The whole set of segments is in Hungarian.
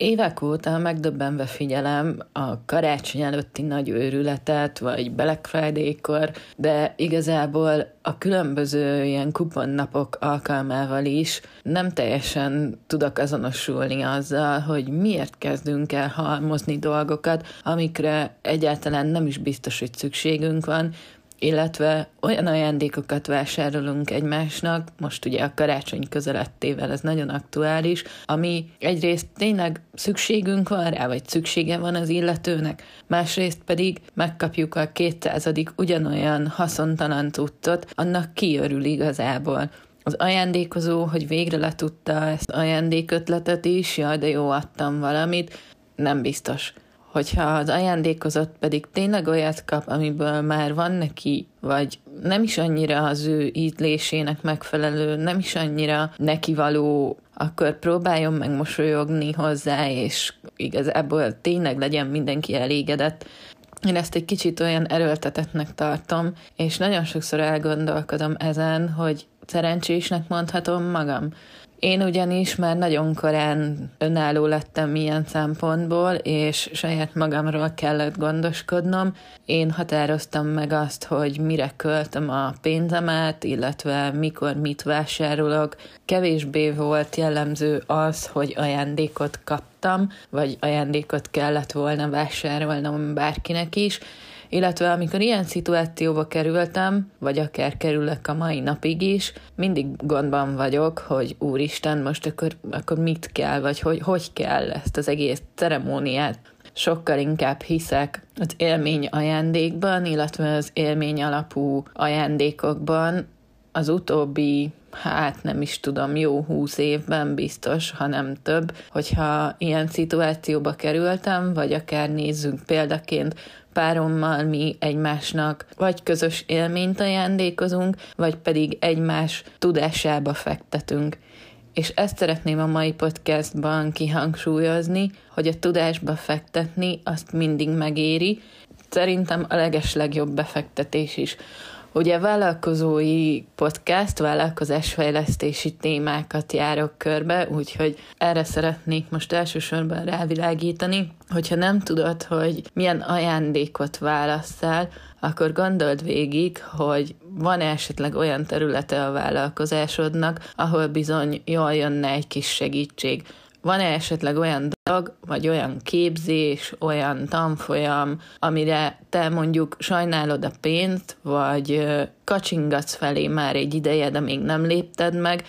Évek óta megdöbbenve figyelem a karácsony előtti nagy őrületet, vagy Black Friday-kor, de igazából a különböző ilyen kuponnapok alkalmával is nem teljesen tudok azonosulni azzal, hogy miért kezdünk el halmozni dolgokat, amikre egyáltalán nem is biztos, hogy szükségünk van, illetve olyan ajándékokat vásárolunk egymásnak, most ugye a karácsony közelettével ez nagyon aktuális, ami egyrészt tényleg szükségünk van rá, vagy szüksége van az illetőnek, másrészt pedig megkapjuk a kétszázadik ugyanolyan haszontalan tudtot, annak kiörül igazából. Az ajándékozó, hogy végre letudta ezt ajándékötletet is, jaj, de jó, adtam valamit, nem biztos hogyha az ajándékozott pedig tényleg olyat kap, amiből már van neki, vagy nem is annyira az ő ízlésének megfelelő, nem is annyira neki való, akkor próbáljon meg mosolyogni hozzá, és igazából tényleg legyen mindenki elégedett. Én ezt egy kicsit olyan erőltetetnek tartom, és nagyon sokszor elgondolkodom ezen, hogy szerencsésnek mondhatom magam. Én ugyanis már nagyon korán önálló lettem ilyen szempontból, és saját magamról kellett gondoskodnom. Én határoztam meg azt, hogy mire költöm a pénzemet, illetve mikor mit vásárolok. Kevésbé volt jellemző az, hogy ajándékot kaptam, vagy ajándékot kellett volna vásárolnom bárkinek is, illetve amikor ilyen szituációba kerültem, vagy akár kerülök a mai napig is, mindig gondban vagyok, hogy úristen, most akkor, akkor mit kell, vagy hogy, hogy kell ezt az egész ceremóniát? Sokkal inkább hiszek az élmény ajándékban, illetve az élmény alapú ajándékokban. Az utóbbi hát nem is tudom, jó húsz évben biztos, hanem több, hogyha ilyen szituációba kerültem, vagy akár nézzünk példaként párommal mi egymásnak vagy közös élményt ajándékozunk, vagy pedig egymás tudásába fektetünk. És ezt szeretném a mai podcastban kihangsúlyozni, hogy a tudásba fektetni azt mindig megéri. Szerintem a leges legjobb befektetés is. Ugye vállalkozói podcast, vállalkozásfejlesztési témákat járok körbe, úgyhogy erre szeretnék most elsősorban rávilágítani, hogyha nem tudod, hogy milyen ajándékot válasszál, akkor gondold végig, hogy van esetleg olyan területe a vállalkozásodnak, ahol bizony jól jönne egy kis segítség. Van-e esetleg olyan dolog, vagy olyan képzés, olyan tanfolyam, amire te mondjuk sajnálod a pénzt, vagy kacsingatsz felé már egy ideje, de még nem lépted meg,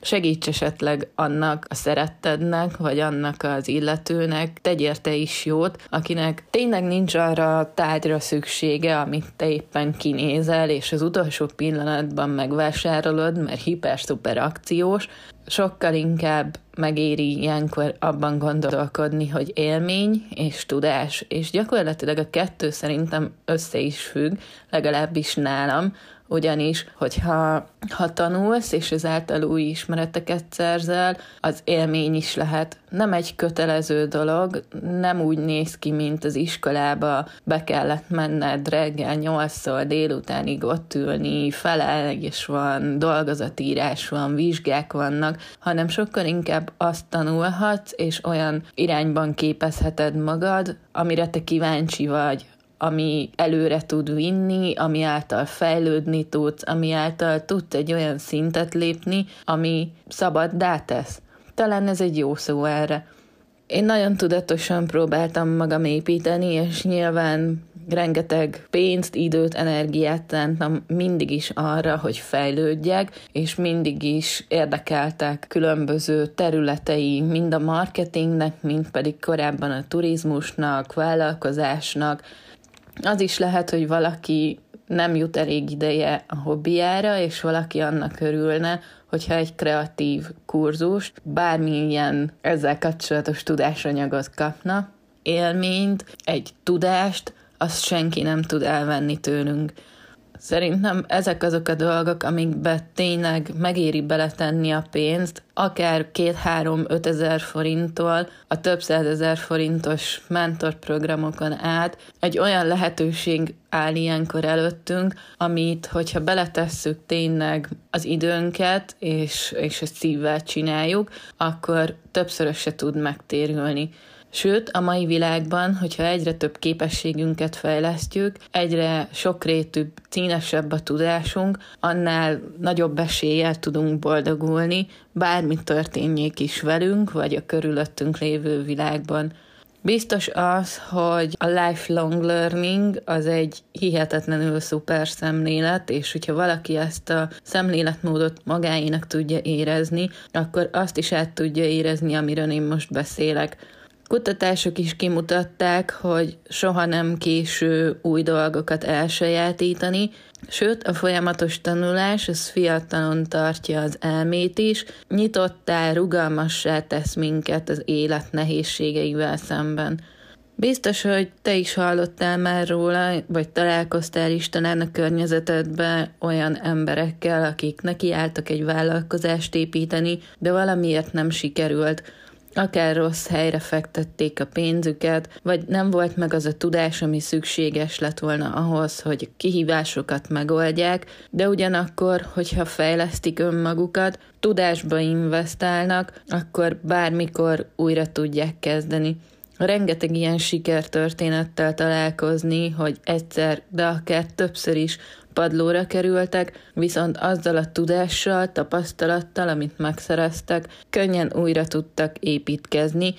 segíts esetleg annak a szerettednek, vagy annak az illetőnek, tegy érte is jót, akinek tényleg nincs arra a tárgyra szüksége, amit te éppen kinézel, és az utolsó pillanatban megvásárolod, mert hiper-szuper akciós, sokkal inkább megéri ilyenkor abban gondolkodni, hogy élmény és tudás, és gyakorlatilag a kettő szerintem össze is függ, legalábbis nálam, ugyanis, hogyha ha tanulsz, és ezáltal új ismereteket szerzel, az élmény is lehet. Nem egy kötelező dolog, nem úgy néz ki, mint az iskolába be kellett menned reggel nyolcszor délutánig ott ülni, felelés van, dolgozatírás van, vizsgák vannak, hanem sokkal inkább azt tanulhatsz, és olyan irányban képezheted magad, amire te kíváncsi vagy, ami előre tud vinni, ami által fejlődni tudsz, ami által tudsz egy olyan szintet lépni, ami szabaddá tesz. Talán ez egy jó szó erre. Én nagyon tudatosan próbáltam magam építeni, és nyilván rengeteg pénzt, időt, energiát szántam mindig is arra, hogy fejlődjek, és mindig is érdekeltek különböző területei, mind a marketingnek, mind pedig korábban a turizmusnak, vállalkozásnak, az is lehet, hogy valaki nem jut elég ideje a hobbiára, és valaki annak örülne, hogyha egy kreatív kurzust, bármilyen ezzel kapcsolatos tudásanyagot kapna, élményt, egy tudást, azt senki nem tud elvenni tőlünk. Szerintem ezek azok a dolgok, amikbe tényleg megéri beletenni a pénzt, akár két-három-öt ezer forinttól a több százezer forintos mentorprogramokon át egy olyan lehetőség áll ilyenkor előttünk, amit, hogyha beletesszük tényleg az időnket, és, és ezt szívvel csináljuk, akkor többszöröse tud megtérülni. Sőt, a mai világban, hogyha egyre több képességünket fejlesztjük, egyre sokrétűbb, színesebb a tudásunk, annál nagyobb eséllyel tudunk boldogulni, bármi történjék is velünk, vagy a körülöttünk lévő világban. Biztos az, hogy a lifelong learning az egy hihetetlenül szuper szemlélet, és hogyha valaki ezt a szemléletmódot magáénak tudja érezni, akkor azt is át tudja érezni, amiről én most beszélek. Kutatások is kimutatták, hogy soha nem késő új dolgokat elsajátítani, sőt a folyamatos tanulás az fiatalon tartja az elmét is, nyitottá, rugalmassá tesz minket az élet nehézségeivel szemben. Biztos, hogy te is hallottál már róla, vagy találkoztál is talán a környezetedben olyan emberekkel, akik nekiálltak egy vállalkozást építeni, de valamiért nem sikerült akár rossz helyre fektették a pénzüket, vagy nem volt meg az a tudás, ami szükséges lett volna ahhoz, hogy kihívásokat megoldják, de ugyanakkor, hogyha fejlesztik önmagukat, tudásba investálnak, akkor bármikor újra tudják kezdeni. Rengeteg ilyen sikertörténettel találkozni, hogy egyszer, de akár többször is padlóra kerültek, viszont azzal a tudással, tapasztalattal, amit megszereztek, könnyen újra tudtak építkezni,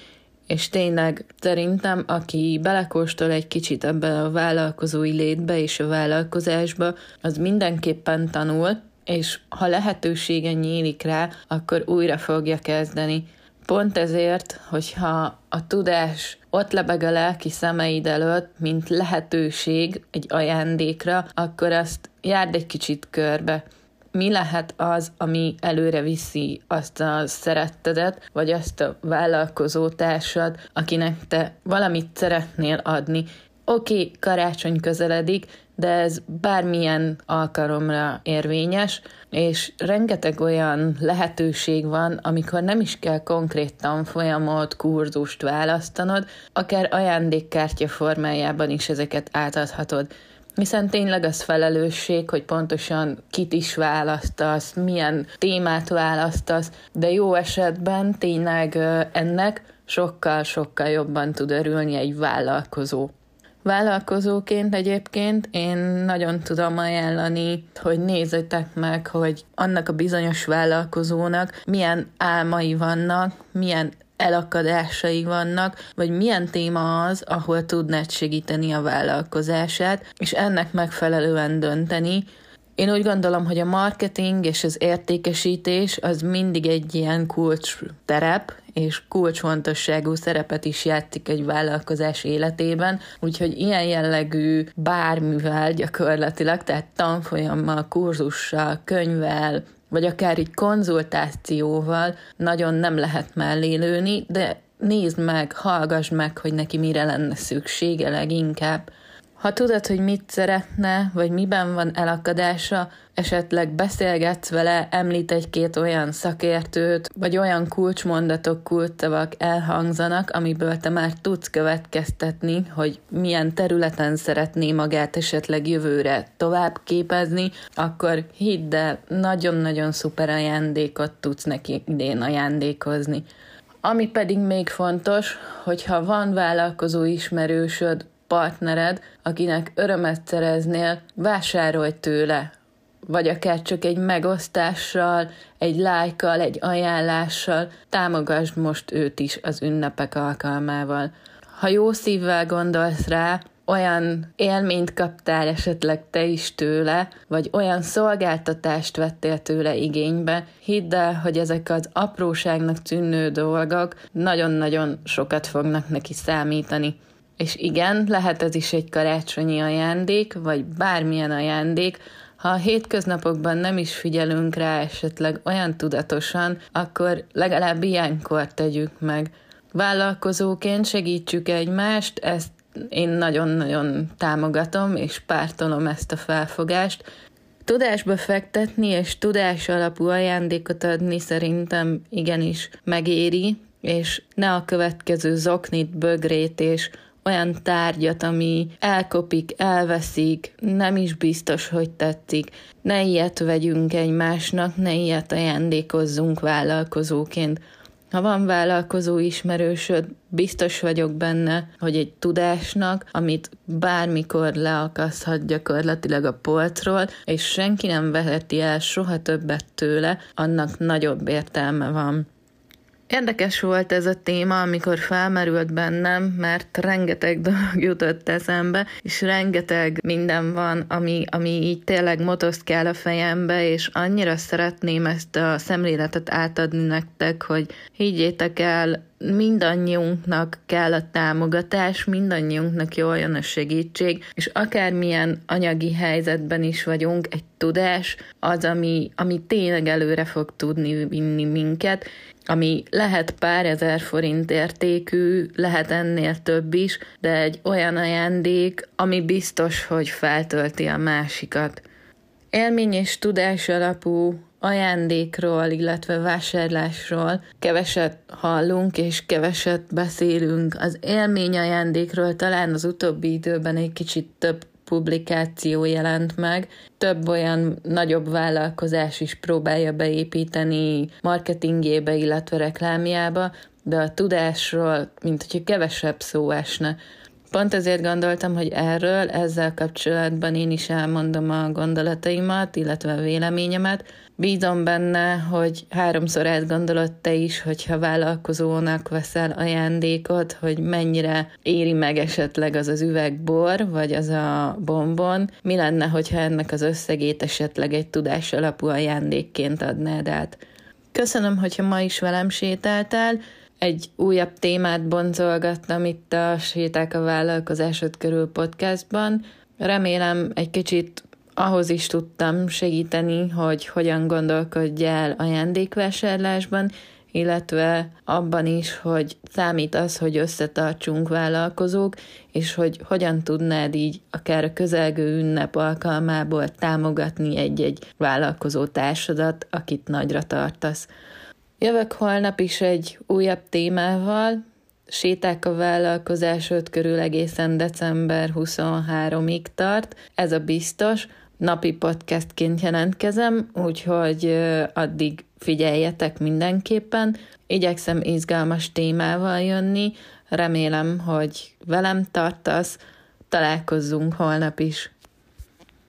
és tényleg szerintem, aki belekóstol egy kicsit ebbe a vállalkozói létbe és a vállalkozásba, az mindenképpen tanul, és ha lehetősége nyílik rá, akkor újra fogja kezdeni. Pont ezért, hogyha a tudás ott lebeg a lelki szemeid előtt, mint lehetőség egy ajándékra, akkor azt járd egy kicsit körbe. Mi lehet az, ami előre viszi azt a szerettedet, vagy azt a vállalkozó társad, akinek te valamit szeretnél adni. Oké, okay, karácsony közeledik, de ez bármilyen alkalomra érvényes, és rengeteg olyan lehetőség van, amikor nem is kell konkrét tanfolyamot, kurzust választanod, akár ajándékkártya formájában is ezeket átadhatod hiszen tényleg az felelősség, hogy pontosan kit is választasz, milyen témát választasz, de jó esetben tényleg ennek sokkal-sokkal jobban tud örülni egy vállalkozó. Vállalkozóként egyébként én nagyon tudom ajánlani, hogy nézzétek meg, hogy annak a bizonyos vállalkozónak milyen álmai vannak, milyen elakadásai vannak, vagy milyen téma az, ahol tudnád segíteni a vállalkozását, és ennek megfelelően dönteni, én úgy gondolom, hogy a marketing és az értékesítés az mindig egy ilyen kulcs terep, és kulcsfontosságú szerepet is játszik egy vállalkozás életében, úgyhogy ilyen jellegű bármivel gyakorlatilag, tehát tanfolyammal, kurzussal, könyvvel, vagy akár egy konzultációval nagyon nem lehet mellélőni, de nézd meg, hallgass meg, hogy neki mire lenne szüksége leginkább, ha tudod, hogy mit szeretne, vagy miben van elakadása, esetleg beszélgetsz vele, említ egy-két olyan szakértőt, vagy olyan kulcsmondatok, kulcsszavak elhangzanak, amiből te már tudsz következtetni, hogy milyen területen szeretné magát esetleg jövőre tovább képezni, akkor hidd el, nagyon-nagyon szuper ajándékot tudsz neki idén ajándékozni. Ami pedig még fontos, hogyha van vállalkozó ismerősöd, partnered, akinek örömet szereznél, vásárolj tőle, vagy akár csak egy megosztással, egy lájkkal, egy ajánlással, támogasd most őt is az ünnepek alkalmával. Ha jó szívvel gondolsz rá, olyan élményt kaptál esetleg te is tőle, vagy olyan szolgáltatást vettél tőle igénybe, hidd el, hogy ezek az apróságnak tűnő dolgok nagyon-nagyon sokat fognak neki számítani. És igen, lehet ez is egy karácsonyi ajándék, vagy bármilyen ajándék, ha a hétköznapokban nem is figyelünk rá esetleg olyan tudatosan, akkor legalább ilyenkor tegyük meg. Vállalkozóként segítsük egymást, ezt én nagyon-nagyon támogatom és pártolom ezt a felfogást. Tudásba fektetni és tudás alapú ajándékot adni szerintem igenis megéri, és ne a következő zoknit, bögrét és olyan tárgyat, ami elkopik, elveszik, nem is biztos, hogy tetszik. Ne ilyet vegyünk egymásnak, ne ilyet ajándékozzunk vállalkozóként. Ha van vállalkozó ismerősöd, biztos vagyok benne, hogy egy tudásnak, amit bármikor leakaszhat gyakorlatilag a polcról, és senki nem veheti el soha többet tőle, annak nagyobb értelme van. Érdekes volt ez a téma, amikor felmerült bennem, mert rengeteg dolog jutott eszembe, és rengeteg minden van, ami, ami így tényleg motoszkál a fejembe, és annyira szeretném ezt a szemléletet átadni nektek, hogy higgyétek el, mindannyiunknak kell a támogatás, mindannyiunknak jól jön a segítség, és akármilyen anyagi helyzetben is vagyunk, egy tudás az, ami, ami tényleg előre fog tudni vinni minket, ami lehet pár ezer forint értékű, lehet ennél több is, de egy olyan ajándék, ami biztos, hogy feltölti a másikat. Élmény és tudás alapú ajándékról, illetve vásárlásról keveset hallunk és keveset beszélünk. Az élmény ajándékról talán az utóbbi időben egy kicsit több publikáció jelent meg. Több olyan nagyobb vállalkozás is próbálja beépíteni marketingébe, illetve reklámjába, de a tudásról, mint hogyha kevesebb szó esne. Pont ezért gondoltam, hogy erről, ezzel kapcsolatban én is elmondom a gondolataimat, illetve a véleményemet. Bízom benne, hogy háromszor átgondolod te is, hogyha vállalkozónak veszel ajándékot, hogy mennyire éri meg esetleg az az üvegbor, vagy az a bombon. Mi lenne, hogyha ennek az összegét esetleg egy tudás alapú ajándékként adnád át. Köszönöm, hogyha ma is velem sétáltál, egy újabb témát boncolgattam itt a Séták a vállalkozásod körül podcastban. Remélem egy kicsit ahhoz is tudtam segíteni, hogy hogyan gondolkodj el ajándékvásárlásban, illetve abban is, hogy számít az, hogy összetartsunk vállalkozók, és hogy hogyan tudnád így akár a közelgő ünnep alkalmából támogatni egy-egy vállalkozó társadat, akit nagyra tartasz. Jövök holnap is egy újabb témával, séták a vállalkozás 5 körül egészen december 23-ig tart, ez a biztos, napi podcastként jelentkezem, úgyhogy addig figyeljetek mindenképpen. Igyekszem izgalmas témával jönni, remélem, hogy velem tartasz, találkozzunk holnap is.